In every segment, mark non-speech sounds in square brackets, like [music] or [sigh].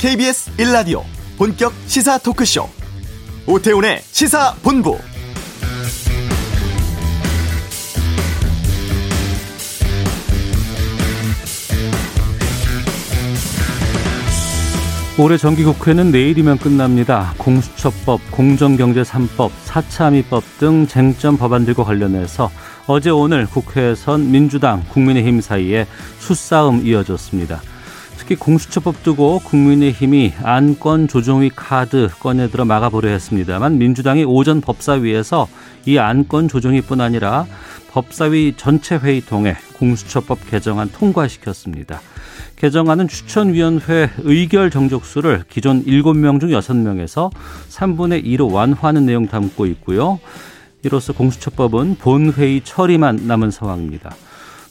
KBS 1라디오 본격 시사 토크쇼 오태훈의 시사본부 올해 정기국회는 내일이면 끝납니다. 공수처법, 공정경제 3법, 4차 함의법 등 쟁점 법안들과 관련해서 어제 오늘 국회에선 민주당, 국민의힘 사이에 수싸움 이어졌습니다. 특히 공수처법 두고 국민의힘이 안건 조정위 카드 꺼내들어 막아보려 했습니다만 민주당이 오전 법사위에서 이 안건 조정위뿐 아니라 법사위 전체 회의 통해 공수처법 개정안 통과시켰습니다. 개정안은 추천위원회 의결 정족수를 기존 7명 중 6명에서 3분의 2로 완화하는 내용 담고 있고요. 이로써 공수처법은 본회의 처리만 남은 상황입니다.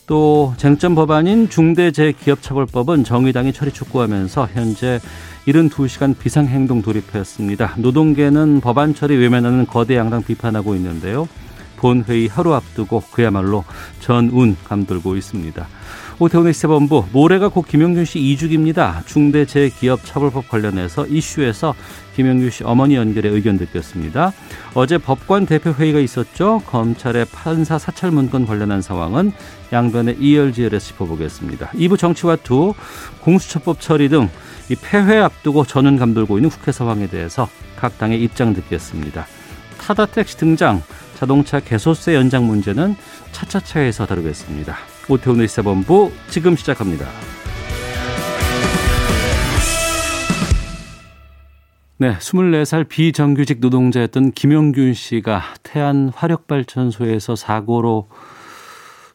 또 쟁점 법안인 중대재해기업처벌법은 정의당이 처리 촉구하면서 현재 72시간 비상행동 돌입했습니다. 노동계는 법안 처리 외면하는 거대 양당 비판하고 있는데요. 본회의 하루 앞두고 그야말로 전운 감돌고 있습니다. 오태훈의 시사본부 모레가 곧 김영균 씨 2주기입니다. 중대재해기업처벌법 관련해서 이슈에서 김영균 씨 어머니 연결의 의견 듣겠습니다. 어제 법관 대표 회의가 있었죠. 검찰의 판사 사찰 문건 관련한 상황은 양변의 이열치열에서 짚어보겠습니다. 2부 정치와 투 공수처법 처리 등 이 폐회 앞두고 전운 감돌고 있는 국회 상황에 대해서 각 당의 입장 듣겠습니다. 타다 택시 등장, 자동차 개소세 연장 문제는 차차차에서 다루겠습니다. 오태훈의 시사본부 지금 시작합니다. 네, 24살 비정규직 노동자였던 김용균 씨가 태안 화력발전소에서 사고로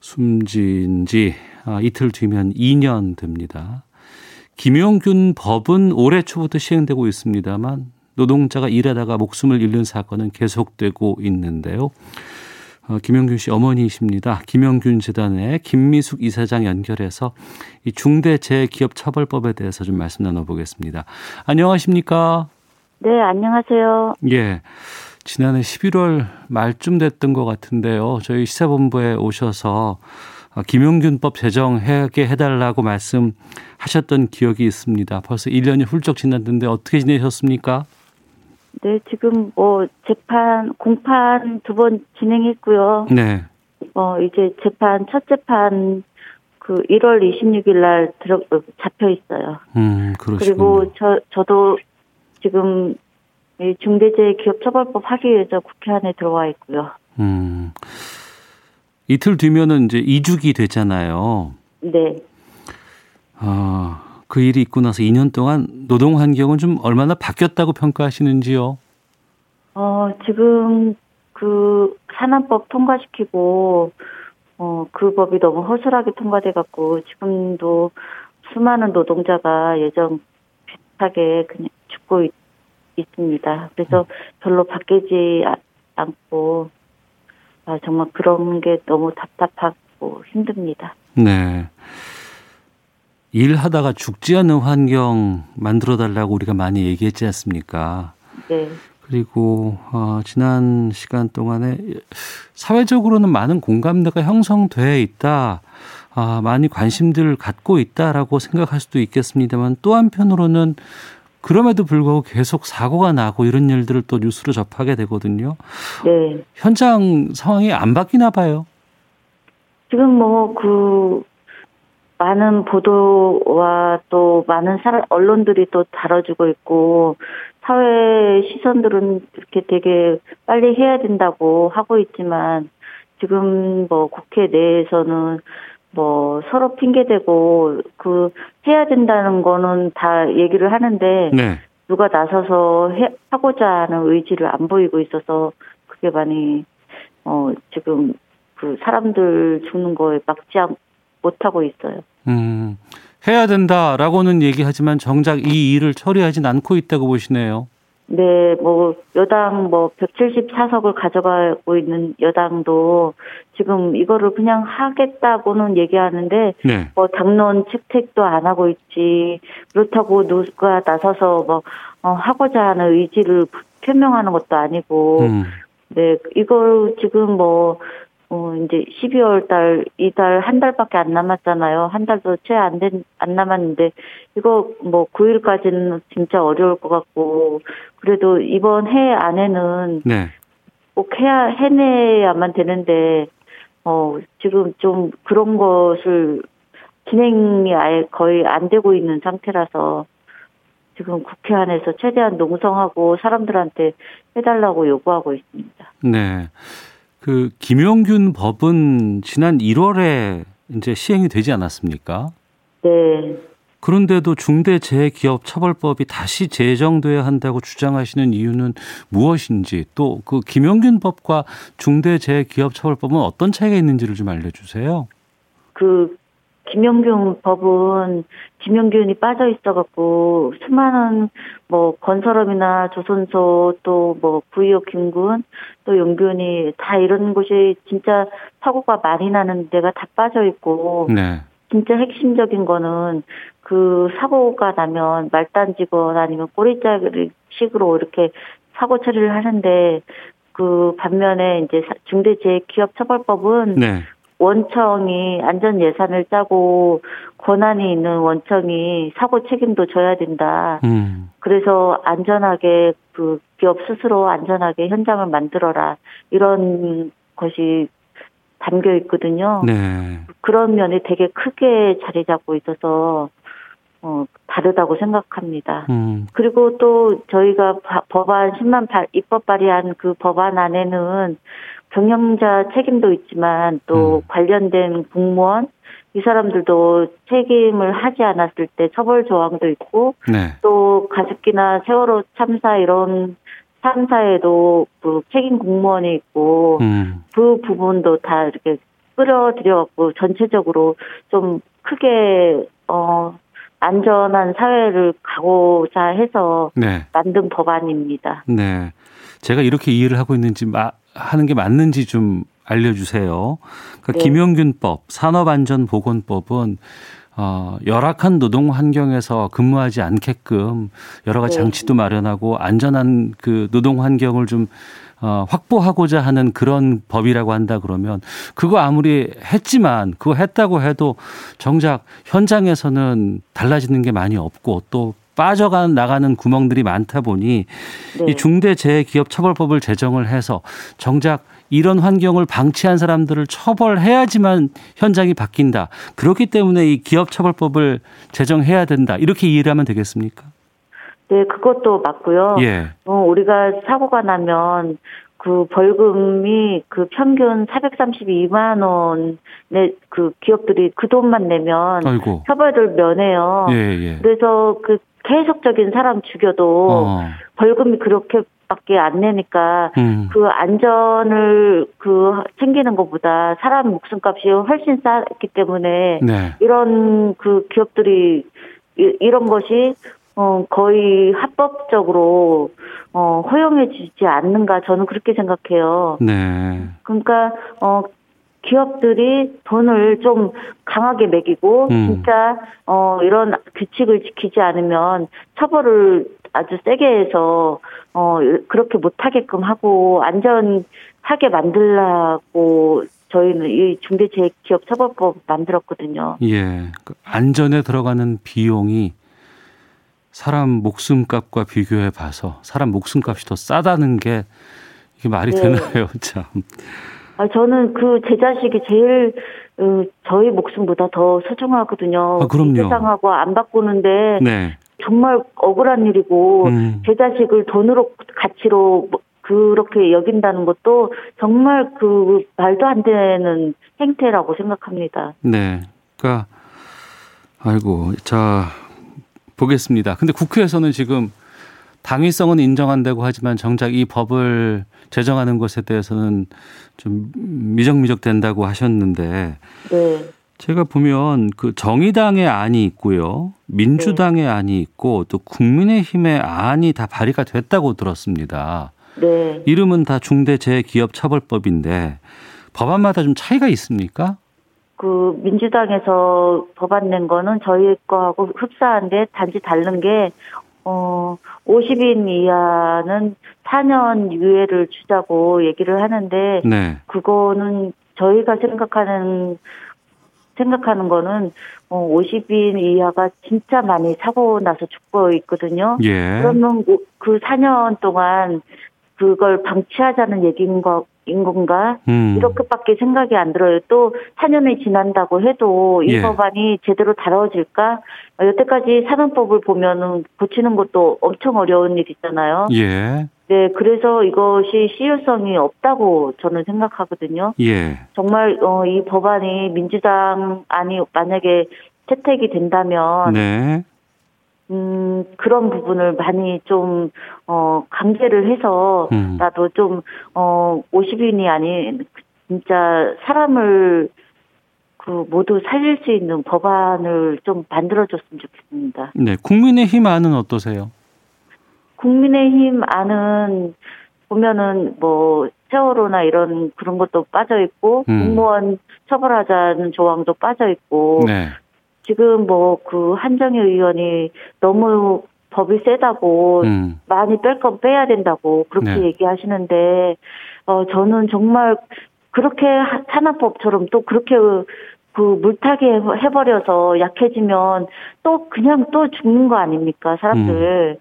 숨진 지 아, 이틀 뒤면 2년 됩니다. 김영균 법은 올해 초부터 시행되고 있습니다만 노동자가 일하다가 목숨을 잃는 사건은 계속되고 있는데요. 어, 김영균 씨 어머니이십니다. 김영균 재단의 김미숙 이사장 연결해서 이 중대재해기업처벌법에 대해서 좀 말씀 나눠보겠습니다. 안녕하십니까? 네, 안녕하세요. 예. 지난해 11월 말쯤 됐던 것 같은데요. 저희 시사본부에 오셔서 어, 김용균법 제정하게 해달라고 말씀하셨던 기억이 있습니다. 벌써 1년이 훌쩍 지났는데 어떻게 지내셨습니까? 네, 지금 뭐 재판 공판 두 번 진행했고요. 네. 어 이제 재판 첫 재판 그 1월 26일 날 들어 어, 잡혀 있어요. 음, 그러시군요. 그리고 저 저도 지금 이 중대재해기업처벌법 하기 위해서 국회 안에 들어와 있고요. 음. 이틀 뒤면은 이제 이주기 되잖아요. 네. 아, 그 일이 있고 나서 2년 동안 노동 환경은 좀 얼마나 바뀌었다고 평가하시는지요? 어, 지금 그 산안법 통과시키고 어, 그 법이 너무 허술하게 통과돼 갖고 지금도 수많은 노동자가 예전 비슷하게 그냥 죽고 있, 있습니다. 그래서 별로 바뀌지 아, 않고 아, 정말 그런 게 너무 답답하고 힘듭니다. 네. 일하다가 죽지 않는 환경 만들어 달라고 우리가 많이 얘기했지 않습니까? 네. 그리고 어, 지난 시간 동안에 사회적으로는 많은 공감대가 형성돼 있다. 아, 많이 관심들을 갖고 있다라고 생각할 수도 있겠습니다만 또 한편으로는 그럼에도 불구하고 계속 사고가 나고 이런 일들을 또 뉴스로 접하게 되거든요. 네. 현장 상황이 안 바뀌나 봐요. 지금 뭐 그 많은 보도와 또 많은 사람 언론들이 또 다뤄주고 있고 사회 시선들은 이렇게 되게 빨리 해야 된다고 하고 있지만 지금 뭐 국회 내에서는 뭐 서로 핑계대고 그 해야 된다는 거는 다 얘기를 하는데 네. 누가 나서서 해, 하고자 하는 의지를 안 보이고 있어서 그게 많이 어 지금 그 사람들 죽는 거에 막지 않- 못하고 있어요. 음, 해야 된다라고는 얘기하지만 정작 이 일을 처리하진 않고 있다고 보시네요. 네, 뭐 여당 뭐 174석을 가져가고 있는 여당도 지금 이거를 그냥 하겠다고는 얘기하는데 네. 뭐 당론 채택도 안 하고 있지 그렇다고 누가 나서서 뭐 어, 하고자 하는 의지를 표명하는 것도 아니고 음, 네 이걸 지금 뭐 어, 이제 12월 달, 이달 한 달밖에 안 남았잖아요. 한 달도 채 안 된, 안 남았는데, 이거 뭐 9일까지는 진짜 어려울 것 같고, 그래도 이번 해 안에는 네. 꼭 해야, 해내야만 되는데, 어, 지금 좀 그런 것을 진행이 아예 거의 안 되고 있는 상태라서, 지금 국회 안에서 최대한 농성하고 사람들한테 해달라고 요구하고 있습니다. 네. 그 김용균 법은 지난 1월에 이제 시행이 되지 않았습니까? 네. 그런데도 중대재해기업처벌법이 다시 제정돼야 한다고 주장하시는 이유는 무엇인지 또 그 김용균 법과 중대재해기업처벌법은 어떤 차이가 있는지를 좀 알려주세요. 그 김영균 법은 김영균이 빠져 있어갖고 수많은 뭐 건설업이나 조선소 또뭐 구의역 김군 또 용균이 다 이런 곳이 진짜 사고가 많이 나는 데가 다 빠져 있고 네. 진짜 핵심적인 거는 그 사고가 나면 말단지거나 아니면 꼬리자식으로 이렇게 사고 처리를 하는데 그 반면에 이제 중대재해기업처벌법은 네. 원청이 안전 예산을 짜고 권한이 있는 원청이 사고 책임도 져야 된다. 음. 그래서 안전하게 그 기업 스스로 안전하게 현장을 만들어라 이런 것이 담겨 있거든요. 네. 그런 면이 되게 크게 자리 잡고 있어서 어 다르다고 생각합니다. 음. 그리고 또 저희가 바- 법안 10만 발, 입법 발의한 그 법안 안에는 경영자 책임도 있지만 또 음. 관련된 공무원 이 사람들도 책임을 하지 않았을 때 처벌 조항도 있고 네. 또 가습기나 세월호 참사 이런 참사에도 그 책임 공무원이 있고 음. 그 부분도 다 이렇게 끌어들여갖고 전체적으로 좀 크게 어 안전한 사회를 가고자 해서 네. 만든 법안입니다. 네. 제가 이렇게 이해를 하고 있는지 마, 하는 게 맞는지 좀 알려주세요. 그러니까 네. 김용균법, 산업안전보건법은 어, 열악한 노동 환경에서 근무하지 않게끔 여러 가지 네. 장치도 마련하고 안전한 그 노동 환경을 좀 어, 확보하고자 하는 그런 법이라고 한다 그러면 그거 아무리 했지만 그거 했다고 해도 정작 현장에서는 달라지는 게 많이 없고 또 빠져가 나가는 구멍들이 많다 보니 네. 이 중대재해기업처벌법을 제정을 해서 정작 이런 환경을 방치한 사람들을 처벌해야지만 현장이 바뀐다. 그렇기 때문에 이 기업처벌법을 제정해야 된다. 이렇게 이해를 하면 되겠습니까? 네, 그것도 맞고요. 예. 어, 우리가 사고가 나면 그 벌금이 그 평균 432만 원의 그 기업들이 그 돈만 내면 아이고. 처벌을 면해요. 예, 예. 그래서 그 계속적인 사람 죽여도 어. 벌금이 그렇게밖에 안 내니까 음. 그 안전을 그 챙기는 것보다 사람 목숨값이 훨씬 싸기 때문에 네. 이런 그 기업들이 이- 이런 것이 어 거의 합법적으로 어 허용해지지 않는가 저는 그렇게 생각해요. 네. 그러니까 어 기업들이 돈을 좀 강하게 매기고 음. 진짜 어 이런 규칙을 지키지 않으면 처벌을 아주 세게 해서 어 그렇게 못 하게끔 하고 안전하게 만들라고 저희는 이 중대재해기업처벌법 만들었거든요. 예. 그 안전에 들어가는 비용이 사람 목숨값과 비교해 봐서 사람 목숨값이 더 싸다는 게 이게 말이 네. 되나요, [laughs] 참. 아, 저는 그 제 자식이 제일 어, 저희 목숨보다 더 소중하거든요. 아, 그럼요. 이 세상하고 안 바꾸는데 네. 정말 억울한 일이고 음. 제 자식을 돈으로 가치로 뭐 그렇게 여긴다는 것도 정말 그 말도 안 되는 행태라고 생각합니다. 네. 그러니까 아이고 자 보겠습니다. 근데 국회에서는 지금 당위성은 인정한다고 하지만 정작 이 법을 제정하는 것에 대해서는 좀 미적미적 된다고 하셨는데 네. 제가 보면 그 정의당의 안이 있고요. 민주당의 안이 있고 또 국민의힘의 안이 다 발의가 됐다고 들었습니다. 네. 이름은 다 중대재해기업처벌법인데 법안마다 좀 차이가 있습니까? 그 민주당에서 법안 낸 거는 저희 거하고 흡사한데 단지 다른 게 어, 50인 이하는 4년 유예를 주자고 얘기를 하는데 네. 그거는 저희가 생각하는 생각하는 거는 어, 50인 이하가 진짜 많이 사고 나서 죽고 있거든요. 예. 그러면 그 4년 동안 그걸 방치하자는 얘기인 거, 인 건가? 음. 이렇게밖에 생각이 안 들어요. 또 4년이 지난다고 해도 이 예. 법안이 제대로 다뤄질까? 어, 여태까지 사면법을 보면은 고치는 것도 엄청 어려운 일이잖아요. 예. 네, 그래서 이것이 실효성이 없다고 저는 생각하거든요. 예. 정말 어, 이 법안이 민주당 안이 만약에 채택이 된다면 네. 음, 그런 부분을 많이 좀, 어, 강제를 해서, 음. 나도 좀, 어, 50인이 아닌, 진짜 사람을, 그, 모두 살릴 수 있는 법안을 좀 만들어줬으면 좋겠습니다. 네. 국민의힘 안은 어떠세요? 국민의힘 안은, 보면은 뭐, 세월호나 이런 그런 것도 빠져있고, 음. 공무원 처벌하자는 조항도 빠져있고, 네. 지금 뭐, 그, 한정희 의원이 너무 법이 세다고, 음. 많이 뺄 건 빼야 된다고 그렇게 네. 얘기하시는데 어 저는 정말 그렇게 하- 산업법처럼 또 그렇게 그 물타기 해- 해버려서 약해지면 또 그냥 또 죽는 거 아닙니까 사람들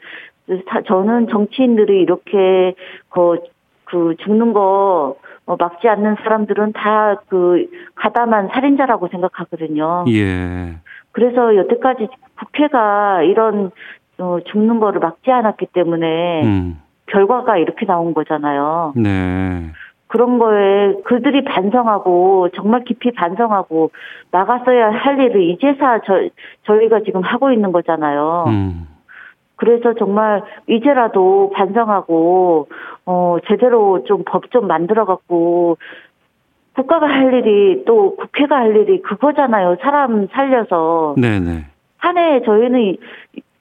다- 저는 정치인들이 이렇게 그, 그 죽는 거 어, 막지 않는 사람들은 다 그 가담한 살인자라고 생각하거든요. 예. 그래서 여태까지 국회가 이런 어, 죽는 거를 막지 않았기 때문에 음. 결과가 이렇게 나온 거잖아요. 네. 그런 거에 그들이 반성하고 정말 깊이 반성하고 나갔어야 할 일을 이제사 저, 저희가 지금 하고 있는 거잖아요. 음. 그래서 정말 이제라도 반성하고 어 제대로 좀 법좀 만들어 갖고 국가가 할 일이 또 국회가 할 일이 그거잖아요. 사람 살려서 네, 네. 한 해에 저희는 이-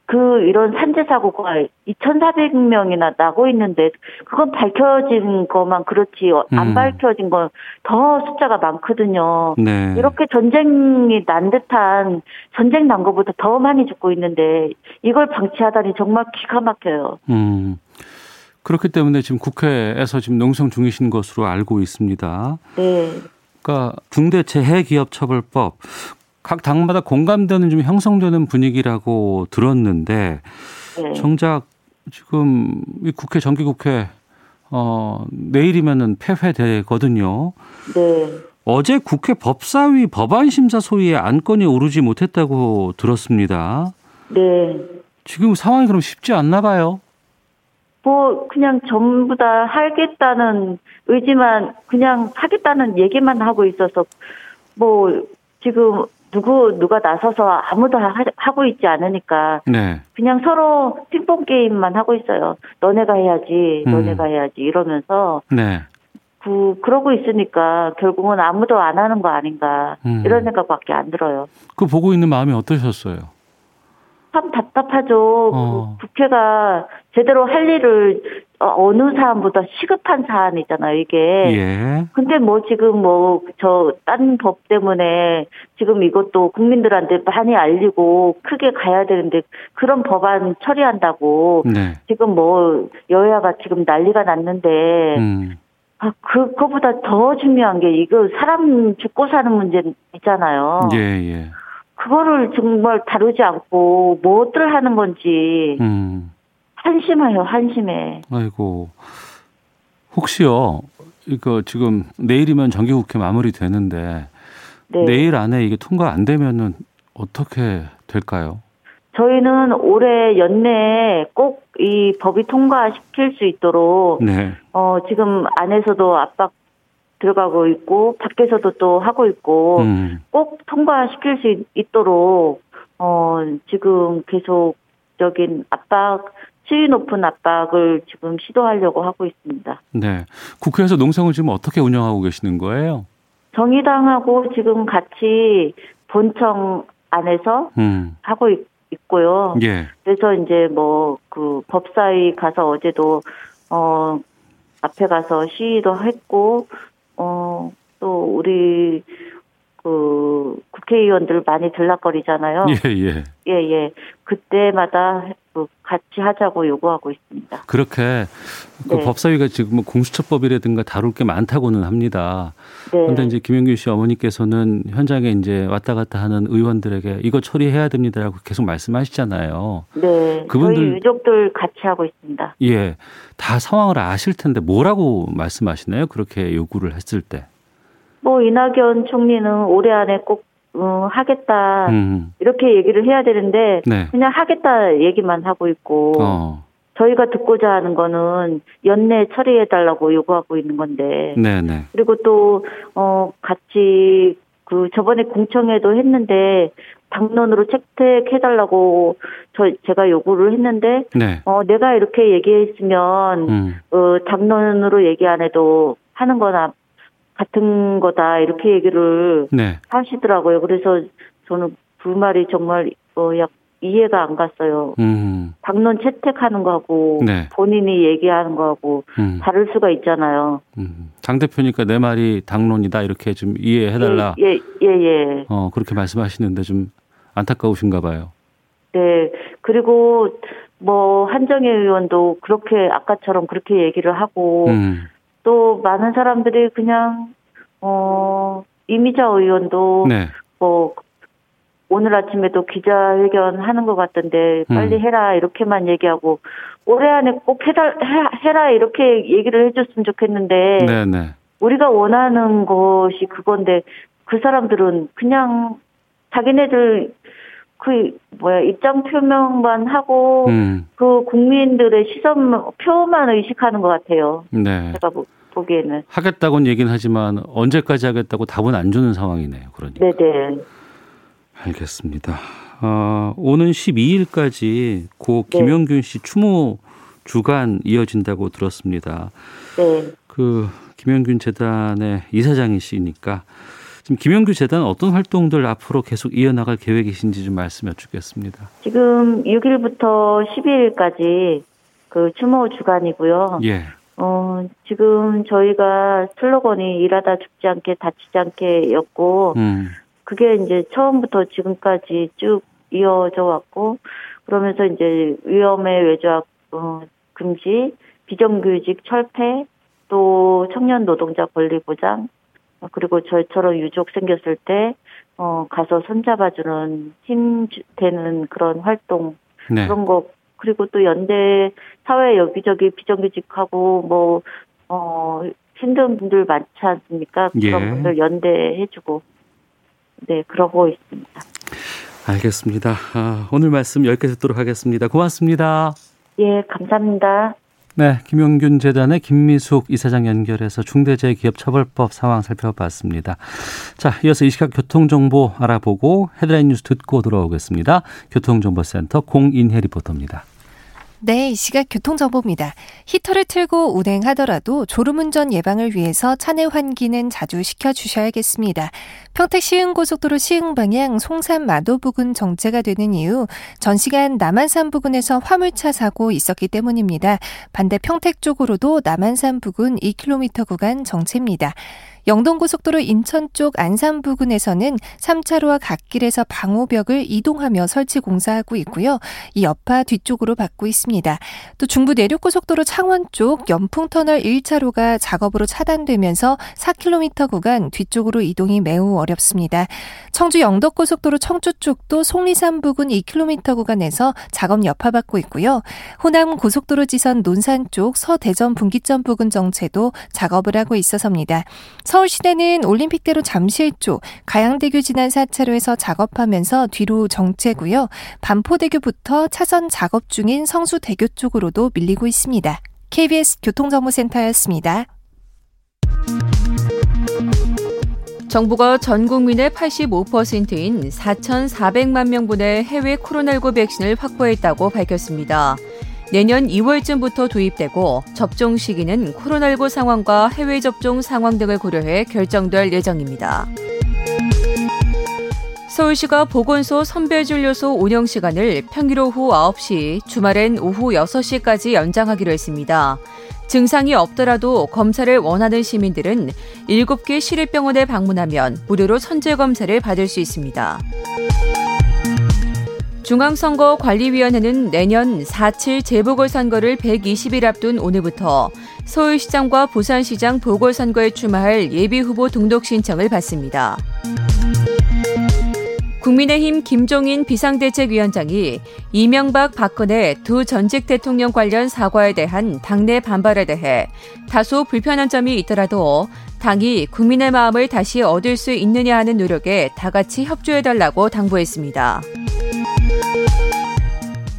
그 이런 산재 사고가 2,400명이나 나고 있는데 그건 밝혀진 것만 그렇지 어, 안 음. 밝혀진 건 더 숫자가 많거든요. 네. 이렇게 전쟁이 난 듯한 전쟁 난 것보다 더 많이 죽고 있는데 이걸 방치하다니 정말 기가 막혀요. 음. 그렇기 때문에 지금 국회에서 지금 농성 중이신 것으로 알고 있습니다. 네. 그러니까 중대재해기업처벌법 각 당마다 공감대는 좀 형성되는 분위기라고 들었는데 네. 정작 지금 이 국회 정기국회 어 내일이면은 폐회되거든요. 네. 어제 국회 법사위 법안 심사 소위에 안건이 오르지 못했다고 들었습니다. 네. 지금 상황이 그럼 쉽지 않나 봐요. 뭐 그냥 전부 다 하겠다는 의지만 그냥 하겠다는 얘기만 하고 있어서 뭐 지금 누구 누가 나서서 아무도 하, 하고 있지 않으니까 네. 그냥 서로 핑퐁 게임만 하고 있어요. 너네가 해야지, 음. 너네가 해야지 이러면서 네. 그 그러고 있으니까 결국은 아무도 안 하는 거 아닌가 음. 이런 생각밖에 안 들어요. 그 보고 있는 마음이 어떠셨어요? 참 답답하죠. 어. 그 국회가 제대로 할 일을 어, 어느 사안보다 시급한 사안이잖아요, 이게. 예. 근데 뭐 지금 뭐 저 딴 법 때문에 지금 이것도 국민들한테 많이 알리고 크게 가야 되는데 그런 법안 처리한다고 네. 지금 뭐 여야가 지금 난리가 났는데 음. 아 그거보다 더 중요한 게 이거 사람 죽고 사는 문제 있잖아요. 예, 예. 그거를 정말 다루지 않고 뭐들 하는 건지 음. 한심해요, 한심해. 아이고. 혹시요. 이거 지금 내일이면 정기국회 마무리되는데 네. 내일 안에 이게 통과 안 되면은 어떻게 될까요? 저희는 올해 연내에 꼭 이 법이 통과시킬 수 있도록 네. 어 지금 안에서도 압박 들어가고 있고 밖에서도 또 하고 있고 음. 꼭 통과시킬 수 있- 있도록 어 지금 계속적인 압박 수위 높은 압박을 지금 시도하려고 하고 있습니다. 네. 국회에서 농성을 지금 어떻게 운영하고 계시는 거예요? 정의당하고 지금 같이 본청 안에서 음. 하고 있, 있고요. 예. 그래서 이제 뭐 그 법사위 가서 어제도 어 앞에 가서 시위도 했고 어 또 우리 그 국회의원들 많이 들락거리잖아요. 예, 예. 예, 예. 그때마다 그 같이 하자고 요구하고 있습니다. 그렇게 그 네. 법사위가 지금 뭐 공수처법이라든가 다룰 게 많다고는 합니다. 네. 그런데 이제 김영균 씨 어머니께서는 현장에 이제 왔다 갔다 하는 의원들에게 이거 처리해야 됩니다라고 계속 말씀하시잖아요. 네. 그분들- 저희 유족들 같이 하고 있습니다. 예. 다 상황을 아실 텐데 뭐라고 말씀하시나요? 그렇게 요구를 했을 때. 뭐 이낙연 총리는 올해 안에 꼭 어, 하겠다 음. 이렇게 얘기를 해야 되는데 네. 그냥 하겠다 얘기만 하고 있고 어. 저희가 듣고자 하는 거는 연내 처리해 달라고 요구하고 있는 건데 네, 네. 그리고 또 어 같이 그 저번에 공청회도 했는데 당론으로 채택해 달라고 저 제가 요구를 했는데 네. 어 내가 이렇게 얘기했으면 음. 어 당론으로 얘기 안 해도 하는 거나 같은 거다 이렇게 얘기를 네. 하시더라고요. 그래서 저는 그 말이 정말 어약 이해가 안 갔어요. 음. 당론 채택하는 거하고 네. 본인이 얘기하는 거하고 음. 다를 수가 있잖아요. 음. 당 대표니까 내 말이 당론이다 이렇게 좀 이해해 달라. 예, 예, 예. 어, 그렇게 말씀하시는데 좀 안타까우신가 봐요. 네. 그리고 뭐 한정혜 의원도 그렇게 아까처럼 그렇게 얘기를 하고 음. 또 많은 사람들이 그냥 어 이미자 의원도 네. 뭐 오늘 아침에도 기자회견 하는 것 같던데 빨리 음. 해라 이렇게만 얘기하고 올해 안에 꼭 해달, 해, 해라 이렇게 얘기를 해줬으면 좋겠는데 네, 네. 우리가 원하는 것이 그건데 그 사람들은 그냥 자기네들 그 뭐야 입장 표명만 하고 음. 그 국민들의 시선 표만 의식하는 것 같아요. 네. 제가 보, 보기에는 하겠다고는 얘기는 하지만 언제까지 하겠다고 답은 안 주는 상황이네요. 그러니까. 네네 알겠습니다. 어, 오는 12일까지 고 네. 김영균 씨 추모 주간 이어진다고 들었습니다. 네. 그 김영균 재단의 이사장이시니까 지금 김영균 재단 어떤 활동들 앞으로 계속 이어나갈 계획이신지 좀 말씀 여쭙겠습니다. 지금 6일부터 12일까지 그 추모 주간이고요. 예. 어, 지금 저희가 슬로건이 일하다 죽지 않게 다치지 않게였고, 음. 그게 이제 처음부터 지금까지 쭉 이어져 왔고, 그러면서 이제 위험의 외조학, 어, 금지, 비정규직 철폐, 또 청년 노동자 권리 보장, 어, 그리고 저희처럼 유족 생겼을 때, 어, 가서 손잡아주는 힘 주- 되는 그런 활동, 네. 그런 거 그리고 또 연대 사회 여기저기 비정규직하고 뭐 어 힘든 분들 많지 않습니까? 그런 예. 분들 연대해주고 네 그러고 있습니다. 알겠습니다. 아, 오늘 말씀 여기까지 듣도록 하겠습니다. 고맙습니다. 예 감사합니다. 네, 김용균 재단의 김미숙 이사장 연결해서 중대재해기업처벌법 상황 살펴봤습니다. 자, 이어서 이 시각 교통정보 알아보고 헤드라인 뉴스 듣고 돌아오겠습니다. 교통정보센터 공인혜 리포터입니다. 네, 이 시각 교통정보입니다. 히터를 틀고 운행하더라도 졸음운전 예방을 위해서 차내 환기는 자주 시켜주셔야겠습니다. 평택 시흥고속도로 시흥 방향 송산 마도 부근 정체가 되는 이후 전시간 남한산 부근에서 화물차 사고 있었기 때문입니다. 반대 평택 쪽으로도 남한산 부근 2km 구간 정체입니다. 영동고속도로 인천 쪽 안산 부근에서는 3차로와 갓길에서 방호벽을 이동하며 설치 공사하고 있고요. 이 여파 뒤쪽으로 받고 있습니다. 또 중부 내륙고속도로 창원 쪽 연풍터널 1차로가 작업으로 차단되면서 4km 구간 뒤쪽으로 이동이 매우 어렵습니다. 청주 영덕고속도로 청주 쪽도 속리산 부근 2km 구간에서 작업 여파받고 있고요. 호남 고속도로 지선 논산 쪽 서대전 분기점 부근 정체도 작업을 하고 있어서입니다. 서울 시내는 올림픽대로 잠실 쪽 가양대교 지난 4차로에서 작업하면서 뒤로 정체고요. 반포대교부터 차선 작업 중인 성수대교 쪽으로도 밀리고 있습니다. KBS 교통정보센터였습니다. 정부가 전 국민의 85%인 4,400만 명분의 해외 코로나19 백신을 확보했다고 밝혔습니다. 내년 2월쯤부터 도입되고 접종 시기는 코로나19 상황과 해외 접종 상황 등을 고려해 결정될 예정입니다. 서울시가 보건소 선별진료소 운영 시간을 평일 오후 9시, 주말엔 오후 6시까지 연장하기로 했습니다. 증상이 없더라도 검사를 원하는 시민들은 7개 시립병원에 방문하면 무료로 선제 검사를 받을 수 있습니다. 중앙선거관리위원회는 내년 4.7 재보궐선거를 120일 앞둔 오늘부터 서울시장과 부산시장 보궐선거에 출마할 예비후보 등록 신청을 받습니다. 국민의힘 김종인 비상대책위원장이 이명박 박근혜 두 전직 대통령 관련 사과에 대한 당내 반발에 대해 다소 불편한 점이 있더라도 당이 국민의 마음을 다시 얻을 수 있느냐 하는 노력에 다 같이 협조해달라고 당부했습니다.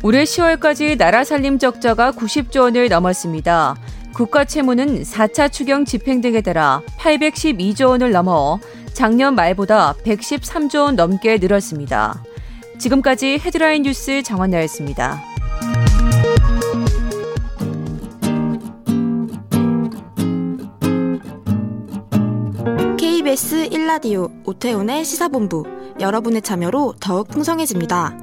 올해 10월까지 나라 살림 적자가 90조 원을 넘었습니다. 국가 채무는 4차 추경 집행 등에 따라 812조 원을 넘어 작년 말보다 113조 원 넘게 늘었습니다. 지금까지 헤드라인 뉴스 정원나였습니다. KBS 1라디오 오태훈의 시사본부 여러분의 참여로 더욱 풍성해집니다.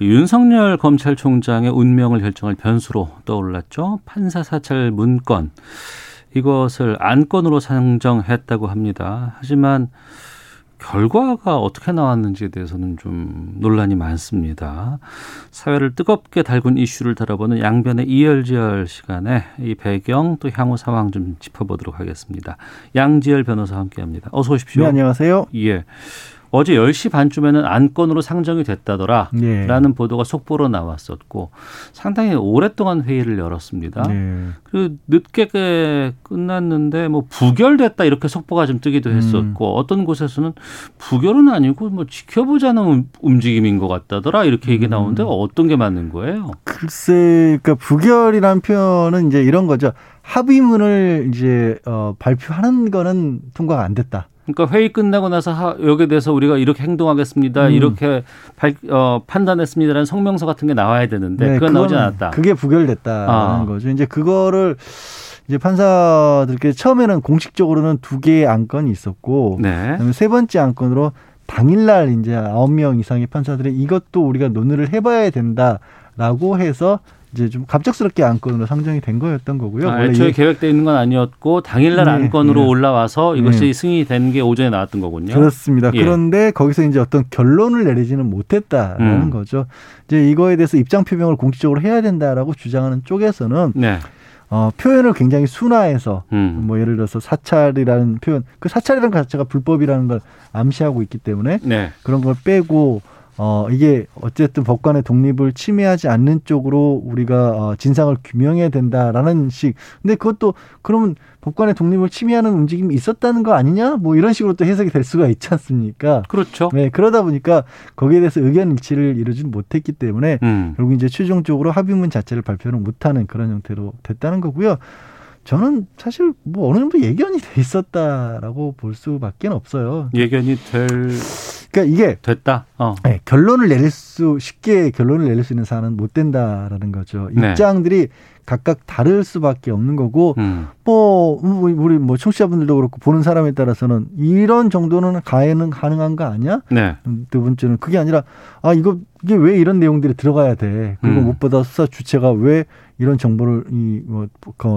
그 윤석열 검찰총장의 운명을 결정할 변수로 떠올랐죠. 판사 사찰 문건. 이것을 안건으로 상정했다고 합니다. 하지만 결과가 어떻게 나왔는지에 대해서는 좀 논란이 많습니다. 사회를 뜨겁게 달군 이슈를 다뤄보는 양변의 이열지열 시간에 이 배경 또 향후 상황 좀 짚어보도록 하겠습니다. 양지열 변호사와 함께합니다. 어서 오십시오. 네, 안녕하세요. 예. 어제 10시 반쯤에는 안건으로 상정이 됐다더라. 네. 라는 보도가 속보로 나왔었고 상당히 오랫동안 회의를 열었습니다. 네. 그리고 늦게 끝났는데 뭐 부결됐다 이렇게 속보가 좀 뜨기도 했었고 음. 어떤 곳에서는 부결은 아니고 뭐 지켜보자는 움직임인 것 같다더라 이렇게 얘기 나오는데 음. 어떤 게 맞는 거예요? 글쎄, 그러니까 부결이라는 표현은 이제 이런 거죠. 합의문을 이제 어, 발표하는 거는 통과가 안 됐다. 그러니까 회의 끝나고 나서 하, 여기에 대해서 우리가 이렇게 행동하겠습니다. 음. 이렇게 발, 어, 판단했습니다라는 성명서 같은 게 나와야 되는데 네, 그건 나오지 않았다. 그게 부결됐다는 아. 거죠. 이제 그거를 이제 판사들께 처음에는 공식적으로는 두 개의 안건이 있었고 네. 그다음에 세 번째 안건으로 당일날 이제 아홉 명 이상의 판사들이 이것도 우리가 논의를 해봐야 된다라고 해서 이제 좀 갑작스럽게 안건으로 상정이 된 거였던 거고요. 아, 원래 애초에 이- 계획되어 있는 건 아니었고 당일날 네, 안건으로 네. 올라와서 이것이 네. 승인이 된게 오전에 나왔던 거군요. 그렇습니다. 예. 그런데 거기서 이제 어떤 결론을 내리지는 못했다라는 음. 거죠. 이제 이거에 대해서 입장 표명을 공식적으로 해야 된다라고 주장하는 쪽에서는 네. 어, 표현을 굉장히 순화해서 음. 뭐 예를 들어서 사찰이라는 표현, 그 사찰이라는 것 자체가 불법이라는 걸 암시하고 있기 때문에 네. 그런 걸 빼고 어 이게 어쨌든 법관의 독립을 침해하지 않는 쪽으로 우리가 어, 진상을 규명해야 된다라는 식. 근데 그것도 그러면 법관의 독립을 침해하는 움직임이 있었다는 거 아니냐? 뭐 이런 식으로 또 해석이 될 수가 있지 않습니까? 그렇죠. 네, 그러다 보니까 거기에 대해서 의견 일치를 이루지 못했기 때문에 음. 결국 이제 최종적으로 합의문 자체를 발표를 못하는 그런 형태로 됐다는 거고요. 저는 사실 뭐 어느 정도 예견이 돼 있었다라고 볼 수밖에 없어요. 예견이 될 그러니까 이게 됐다. 어. 네, 결론을 내릴 수 쉽게 결론을 내릴 수 있는 사안은 못 된다라는 거죠. 네. 입장들이 각각 다를 수밖에 없는 거고 음. 뭐 우리 뭐 청취자분들도 그렇고 보는 사람에 따라서는 이런 정도는 가해는 가능한 거 아니야? 네. 두 번째는 그게 아니라 아 이거 이게 왜 이런 내용들이 들어가야 돼? 그리고 음. 무엇보다 수사 주체가 왜 이런 정보를 이뭐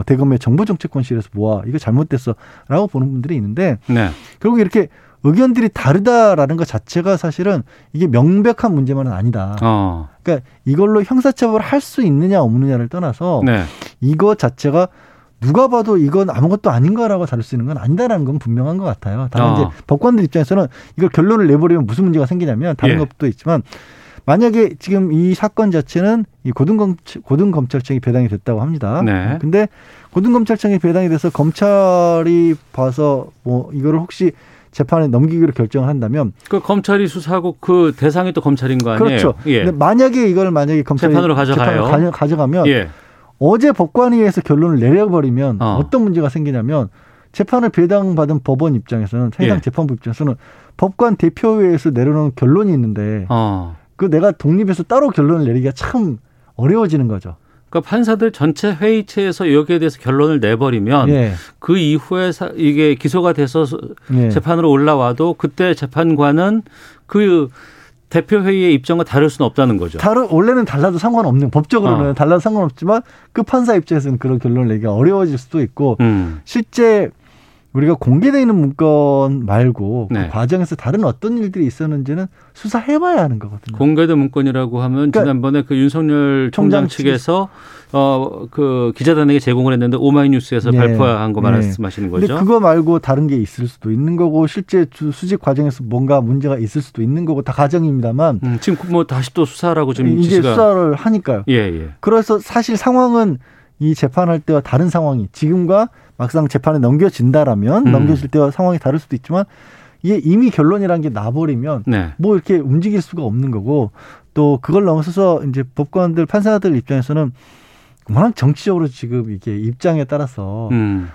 대검의 정보정책관실에서 모아 이거 잘못됐어라고 보는 분들이 있는데 네. 결국 이렇게 의견들이 다르다라는 것 자체가 사실은 이게 명백한 문제만은 아니다. 어. 그러니까 이걸로 형사처벌을 할 수 있느냐 없느냐를 떠나서 네. 이거 자체가 누가 봐도 이건 아무것도 아닌 거라고 다룰 수 있는 건 아니다라는 건 분명한 것 같아요. 다만 어. 이제 법관들 입장에서는 이걸 결론을 내버리면 무슨 문제가 생기냐면 다른 예. 것도 있지만 만약에 지금 이 사건 자체는 이 고등검 고등검찰청이 배당이 됐다고 합니다. 네. 근데 고등검찰청이 배당이 돼서 검찰이 봐서 뭐 이거를 혹시 재판에 넘기기로 결정을 한다면 그 검찰이 수사하고 그 대상이 또 검찰인 거 아니에요? 그렇죠. 예. 근데 만약에 이걸 만약에 검찰이 재판으로 가져가요. 가져- 가져가면 예. 어제 법관위에서 결론을 내려버리면 어. 어. 떤 문제가 생기냐면 재판을 배당받은 법원 입장에서는 해당 예. 재판부 입장에서는 법관 대표회에서 내려놓은 결론이 있는데 어. 그 내가 독립해서 따로 결론을 내리기가 참 어려워지는 거죠. 그러니까 판사들 전체 회의체에서 여기에 대해서 결론을 내버리면 예. 그 이후에 사, 이게 기소가 돼서 예. 재판으로 올라와도 그때 재판관은 그 대표 회의의 입장과 다를 수는 없다는 거죠. 다른 원래는 달라도 상관없는 법적으로는 어. 달라도 상관없지만 그 판사 입장에서는 그런 결론을 내기가 어려워질 수도 있고 음. 실제 우리가 공개되어 있는 문건 말고 네. 그 과정에서 다른 어떤 일들이 있었는지는 수사해봐야 하는 거거든요. 공개된 문건이라고 하면 그러니까 지난번에 그 윤석열 총장 총장 측에서 어 그 기자단에게 제공을 했는데 오마이뉴스에서 예. 발표한 거 예. 말씀하시는 근데 거죠? 그거 말고 다른 게 있을 수도 있는 거고 실제 주- 수집 과정에서 뭔가 문제가 있을 수도 있는 거고 다 가정입니다만 음, 지금 뭐 다시 또 수사라고 지금 이제 지시가 수사를 하니까요. 예, 예. 그래서 사실 상황은 이 재판할 때와 다른 상황이 지금과 막상 재판에 넘겨진다라면 음. 넘겨질 때와 상황이 다를 수도 있지만 이게 이미 결론이란 게 나버리면 네. 뭐 이렇게 움직일 수가 없는 거고 또 그걸 넘어서서 이제 법관들 판사들 입장에서는 워낙 정치적으로 지금 이게 입장에 따라서 음.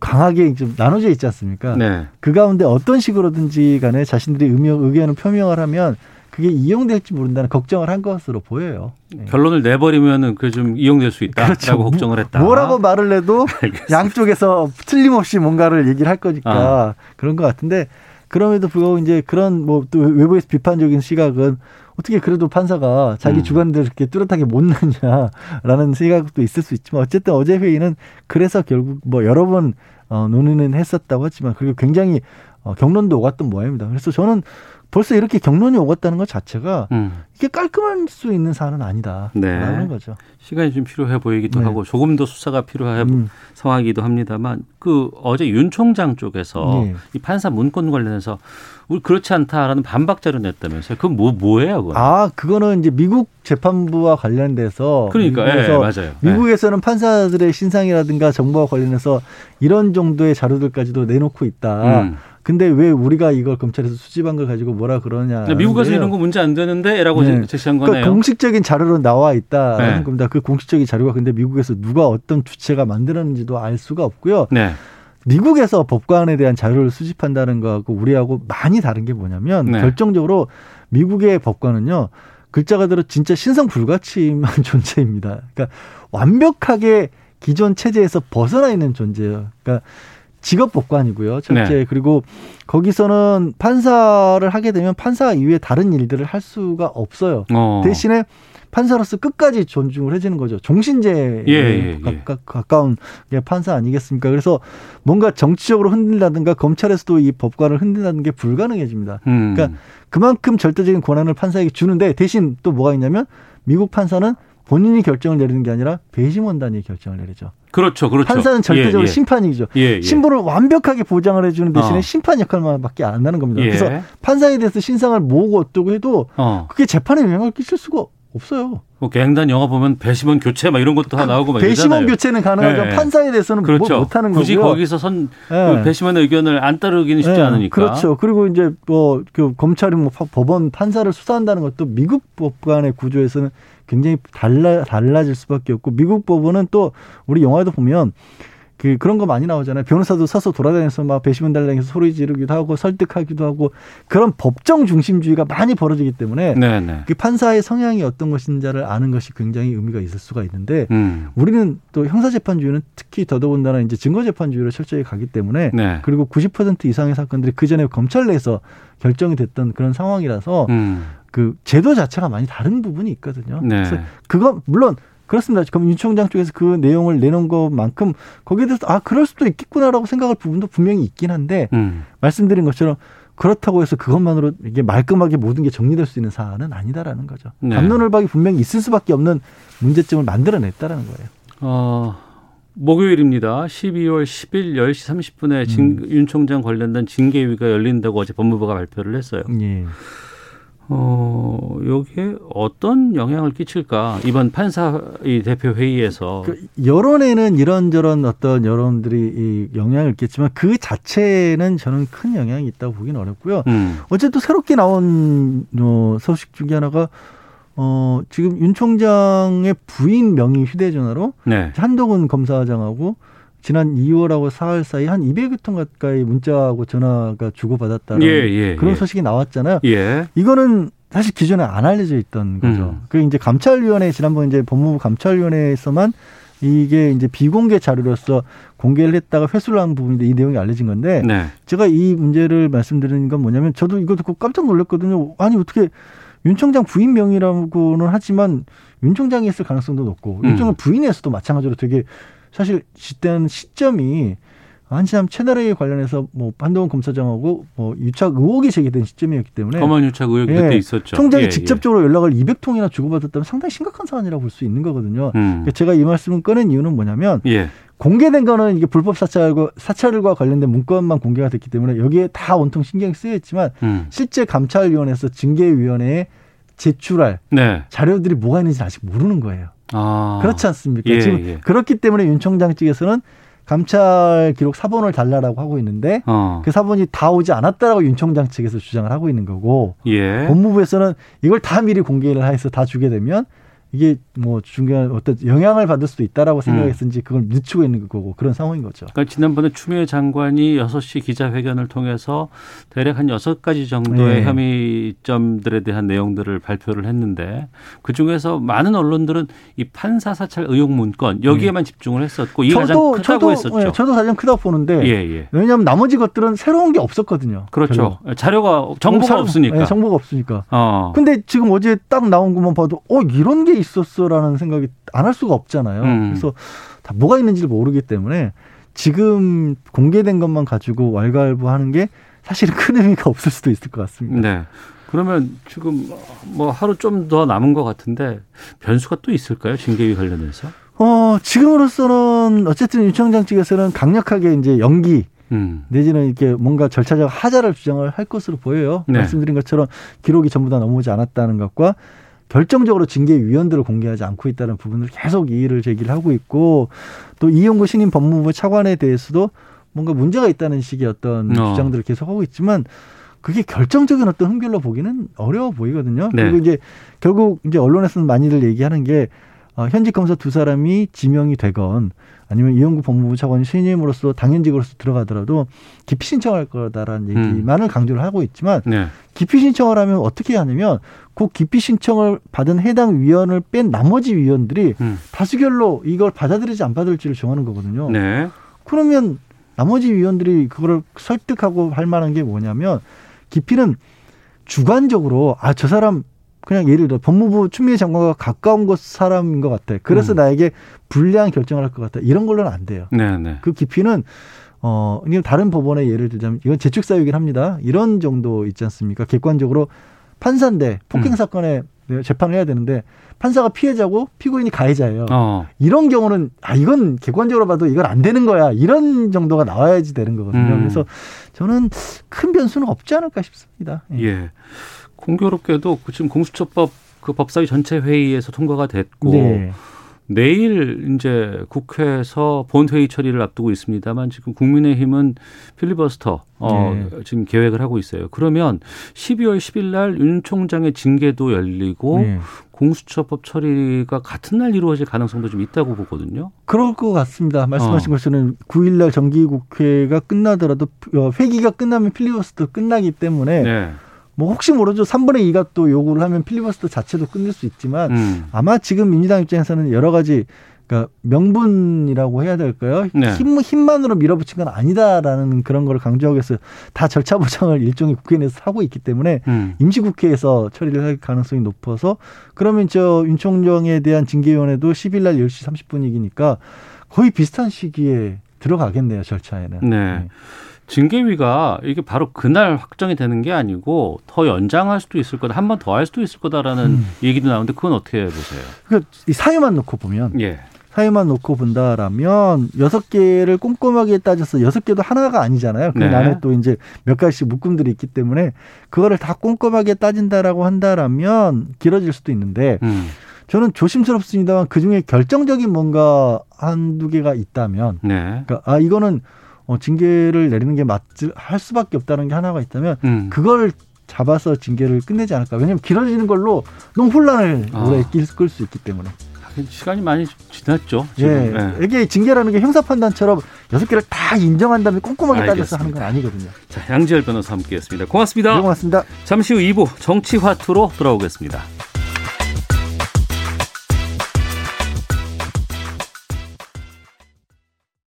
강하게 좀 나눠져 있지 않습니까? 네. 그 가운데 어떤 식으로든지 간에 자신들이 의견, 의견을 표명을 하면 그게 이용될지 모른다는 걱정을 한 것으로 보여요. 네. 결론을 내버리면은 그게 좀 이용될 수 있다라고 그렇죠. 걱정을 했다. 뭐라고 말을 해도 [laughs] 알겠습니다. 양쪽에서 틀림없이 뭔가를 얘기를 할 거니까 아. 그런 것 같은데 그럼에도 불구하고 이제 그런 뭐 또 외부에서 비판적인 시각은 어떻게 그래도 판사가 자기 음. 주관대로 이렇게 뚜렷하게 못 넣냐라는 생각도 있을 수 있지만 어쨌든 어제 회의는 그래서 결국 뭐 여러 번 어, 논의는 했었다고 했지만 그리고 굉장히 어, 경론도 오갔던 모양입니다. 그래서 저는 벌써 이렇게 경론이 오갔다는 것 자체가 음. 이게 깔끔할 수 있는 사안은 아니다라는 네. 거죠. 시간이 좀 필요해 보이기도 네. 하고 조금 더 수사가 필요해 음. 상황이기도 합니다만 그 어제 윤 총장 쪽에서 네. 이 판사 문건 관련해서 우리 그렇지 않다라는 반박 자료 냈다면서요. 그건 뭐 뭐예요, 그건? 아, 그거는 이제 미국 재판부와 관련돼서 그러니까 예, 미국에서 맞아요. 미국에서는 판사들의 신상이라든가 정보와 관련해서 이런 정도의 자료들까지도 내놓고 예. 있다. 음. 근데 왜 우리가 이걸 검찰에서 수집한 걸 가지고 뭐라 그러냐? 근데 미국에서 이런 거 문제 안 되는데 라고 네. 제시한 거네요. 그러니까 공식적인 자료로 나와 있다라는 네. 겁니다. 그 공식적인 자료가 근데 미국에서 누가 어떤 주체가 만들었는지도 알 수가 없고요. 네. 미국에서 법관에 대한 자료를 수집한다는 거하고 우리하고 많이 다른 게 뭐냐면 네. 결정적으로 미국의 법관은요 글자 그대로 진짜 신성 불가침한 [laughs] 존재입니다. 그러니까 완벽하게 기존 체제에서 벗어나 있는 존재예요. 그러니까 직업 법관이고요. 첫째 네. 그리고 거기서는 판사를 하게 되면 판사 이외에 다른 일들을 할 수가 없어요. 어. 대신에 판사로서 끝까지 존중을 해주는 거죠. 종신제에 예, 예, 예. 가까, 게 판사 아니겠습니까? 그래서 뭔가 정치적으로 흔들다든가 검찰에서도 이 법관을 흔든다는 게 불가능해집니다. 음. 그러니까 그만큼 절대적인 권한을 판사에게 주는데 대신 또 뭐가 있냐면 미국 판사는 본인이 결정을 내리는 게 아니라 배심원단이 결정을 내리죠. 그렇죠, 그렇죠. 판사는 절대적으로 예, 예. 심판이죠. 예, 예. 신분을 완벽하게 보장을 해주는 대신에 어. 심판 역할만밖에 안 하는 겁니다. 예. 그래서 판사에 대해서 신상을 모으고 어쩌고 해도 어. 그게 재판에 영향을 끼칠 수가 없어요. 뭐 갱단 영화 보면 배심원 교체 막 이런 것도 다 나오고 막 배심원 이러잖아요. 교체는 가능하지만 네. 판사에 대해서는 그렇죠. 뭐 못하는 굳이 거고요. 거기서 선 예. 그 배심원의 의견을 안 따르기는 쉽지 예, 않으니까. 그렇죠. 그리고 이제 뭐 그 검찰이 뭐 파- 법원 판사를 수사한다는 것도 미국 법관의 구조에서는 굉장히 달라 달라질 수밖에 없고 미국 법원은 또 우리 영화에도 보면 그 그런 거 많이 나오잖아요. 변호사도 서서 돌아다니면서 막 배심원 달랑해서 소리 지르기도 하고 설득하기도 하고 그런 법정 중심주의가 많이 벌어지기 때문에 네, 네. 그 판사의 성향이 어떤 것인지를 아는 것이 굉장히 의미가 있을 수가 있는데 음. 우리는 또 형사재판주의는 특히 더더군다나 이제 증거재판주의로 철저히 가기 때문에 네. 그리고 90% 이상의 사건들이 그 전에 검찰 내에서 결정이 됐던 그런 상황이라서 음. 그 제도 자체가 많이 다른 부분이 있거든요. 네. 그래서 그거 물론 그렇습니다. 그럼 윤 총장 쪽에서 그 내용을 내놓은 것만큼 거기에 대해서 아 그럴 수도 있겠구나라고 생각할 부분도 분명히 있긴 한데 음. 말씀드린 것처럼 그렇다고 해서 그것만으로 이게 말끔하게 모든 게 정리될 수 있는 사안은 아니다라는 거죠. 네. 남론을박이 분명히 있을 수밖에 없는 문제점을 만들어냈다라는 거예요. 어, 목요일입니다. 12월 10일 10시 30분에 진, 음. 윤 총장 관련된 징계위가 열린다고 어제 법무부가 발표를 했어요. 예. 어, 여기에 어떤 영향을 끼칠까? 이번 판사 이 대표 회의에서 그 여론에는 이런저런 어떤 여론들이 이 영향을 있겠지만 그 자체는 저는 큰 영향이 있다고 보기는 어렵고요. 음. 어제 또 새롭게 나온 어, 소식 중에 하나가 어, 지금 윤 총장의 부인 명의 휴대전화로 네. 한동훈 검사장하고 지난 2월하고 4월 사이 한 200여 통 가까이 문자하고 전화가 주고받았다는 예, 예, 그런 예. 소식이 나왔잖아요. 예. 이거는 사실 기존에 안 알려져 있던 거죠. 음. 그 이제 감찰위원회 지난번 이제 법무부 감찰위원회에서만 이게 이제 비공개 자료로서 공개를 했다가 회수를 한 부분인데 이 내용이 알려진 건데 네. 제가 이 문제를 말씀드리는 건 뭐냐면 저도 이거 듣고 깜짝 놀랐거든요. 아니 어떻게 윤 총장 부인 명의라고는 하지만 윤 총장이 했을 가능성도 높고 음. 윤 총장 부인에서도 마찬가지로 되게 사실 시대는 시점이 한참 채널A 관련해서 뭐 한동훈 검사장하고 뭐 유착 의혹이 제기된 시점이었기 때문에 검언 유착 의혹이 예, 그때 있었죠. 총장이 예, 직접적으로 연락을 200통이나 주고받았다면 상당히 심각한 사안이라고 볼 수 있는 거거든요. 예. 음. 그러니까 제가 이 말씀을 꺼낸 이유는 뭐냐면 예. 공개된 거는 이게 불법 사찰과 사찰과 관련된 문건만 공개가 됐기 때문에 여기에 다 온통 신경이 쓰여 있지만 음. 실제 감찰위원회에서 징계위원회에 제출할 네. 자료들이 뭐가 있는지 아직 모르는 거예요. 아. 그렇지 않습니까? 예, 지금 예. 그렇기 때문에 윤 총장 측에서는 감찰 기록 사본을 달라라고 하고 있는데 어. 그 사본이 다 오지 않았다라고 윤 총장 측에서 주장을 하고 있는 거고 예. 법무부에서는 이걸 다 미리 공개를 해서 다 주게 되면 이게 뭐 중요한 어떤 영향을 받을 수도 있다라고 생각했는지 그걸 늦추고 있는 거고 그런 상황인 거죠. 그러니까 지난번에 추미애 장관이 6시 기자회견을 통해서 대략 한 6가지 정도의 네. 혐의점들에 대한 내용들을 발표를 했는데 그 중에서 많은 언론들은 이 판사 사찰 의혹 문건 여기에만 집중을 했었고 이게 가장 크다고 저도 했었죠. 예, 저도 가장 크다고 보는데 예, 예. 왜냐하면 나머지 것들은 새로운 게 없었거든요. 그렇죠. 별로. 자료가 정보가 없으니까. 예, 정보가 없으니까. 어. 근데 지금 어제 딱 나온 것만 봐도 어 이런 게 있었어라는 생각이 안 할 수가 없잖아요. 음. 그래서 다 뭐가 있는지를 모르기 때문에 지금 공개된 것만 가지고 왈가왈부하는 게 사실은 큰 의미가 없을 수도 있을 것 같습니다. 네. 그러면 지금 뭐 하루 좀 더 남은 것 같은데 변수가 또 있을까요? 징계위 관련해서? 어 지금으로서는 어쨌든 윤 총장 측에서는 강력하게 이제 연기 음. 내지는 이렇게 뭔가 절차적 하자를 주장을 할 것으로 보여요. 네. 말씀드린 것처럼 기록이 전부 다 넘어오지 않았다는 것과 결정적으로 징계 위원들을 공개하지 않고 있다는 부분을 계속 이의를 제기를 하고 있고 또 이용구 신임 법무부 차관에 대해서도 뭔가 문제가 있다는 식의 어떤 어. 주장들을 계속 하고 있지만 그게 결정적인 어떤 흠결로 보기는 어려워 보이거든요. 네. 그리고 이제 결국 이제 언론에서는 많이들 얘기하는 게 어, 현직 검사 두 사람이 지명이 되건 아니면 이용구 법무부 차관이 신임으로서 당연직으로서 들어가더라도 기피 신청할 거다라는 음. 얘기만을 강조를 하고 있지만 네. 기피 신청을 하면 어떻게 하냐면 그 기피 신청을 받은 해당 위원을 뺀 나머지 위원들이 음. 다수결로 이걸 받아들이지 안 받을지를 정하는 거거든요. 네. 그러면 나머지 위원들이 그거를 설득하고 할 만한 게 뭐냐면 기피는 주관적으로 아 저 사람 그냥 예를 들어 법무부 추미애 장관과 가까운 곳 사람인 것 같아. 그래서 음. 나에게 불리한 결정을 할 것 같아. 이런 걸로는 안 돼요. 네, 네. 그 기피는 어 다른 법원의 예를 들자면 이건 재축 사유이긴 합니다. 이런 정도 있지 않습니까? 객관적으로 판사인데 폭행 음. 사건에 재판을 해야 되는데 판사가 피해자고 피고인이 가해자예요. 어. 이런 경우는 아 이건 객관적으로 봐도 이건 안 되는 거야 이런 정도가 나와야지 되는 거거든요. 음. 그래서 저는 큰 변수는 없지 않을까 싶습니다. 예. 예. 공교롭게도 그 지금 공수처법 그 법사위 전체 회의에서 통과가 됐고 네. 내일 이제 국회에서 본회의 처리를 앞두고 있습니다만 지금 국민의힘은 필리버스터 어 네. 지금 계획을 하고 있어요. 그러면 12월 10일 날 윤 총장의 징계도 열리고 네. 공수처법 처리가 같은 날 이루어질 가능성도 좀 있다고 보거든요. 그럴 것 같습니다. 말씀하신 어. 것처럼 9일 날 정기국회가 끝나더라도 어, 회기가 끝나면 필리버스터 끝나기 때문에 네. 뭐 혹시 모르죠. 3분의 2가 또 요구를 하면 필리버스터 자체도 끝낼 수 있지만 음. 아마 지금 민주당 입장에서는 여러 가지 그러니까 명분이라고 해야 될까요? 네. 힘, 힘만으로 밀어붙인 건 아니다라는 그런 걸 강조하기 위해서 다 절차 보장을 [laughs] 일종의 국회 내에서 하고 있기 때문에 음. 임시국회에서 처리를 할 가능성이 높아서 그러면 저 윤 총장에 대한 징계위원회도 10일 날 10시 30분이니까 거의 비슷한 시기에 들어가겠네요, 절차에는. 네. 징계위가 이게 바로 그날 확정이 되는 게 아니고 더 연장할 수도 있을 거다, 한 번 더 할 수도 있을 거다라는 음. 얘기도 나오는데 그건 어떻게 보세요? 그러니까 이 사유만 놓고 보면 예. 사유만 놓고 본다라면 여섯 개를 꼼꼼하게 따져서 여섯 개도 하나가 아니잖아요. 그 네. 안에 또 이제 몇 가지씩 묶음들이 있기 때문에 그거를 다 꼼꼼하게 따진다라고 한다라면 길어질 수도 있는데 음. 저는 조심스럽습니다만 그 중에 결정적인 뭔가 한두 개가 있다면 네. 그러니까 아 이거는 어, 징계를 내리는 게 맞을 할 수밖에 없다는 게 하나가 있다면 음. 그걸 잡아서 징계를 끝내지 않을까. 왜냐하면 길어지는 걸로 너무 혼란을 아. 오래 끌수 있기 때문에. 시간이 많이 지났죠. 예. 지금. 예. 이게 징계라는 게 형사 판단처럼 여섯 개를 다 인정한 다음에 꼼꼼하게 따져서 하는 건 아니거든요. 자, 양지열 변호사 함께했습니다. 고맙습니다. 네, 고맙습니다. 잠시 후 2부 정치 화투로 돌아오겠습니다.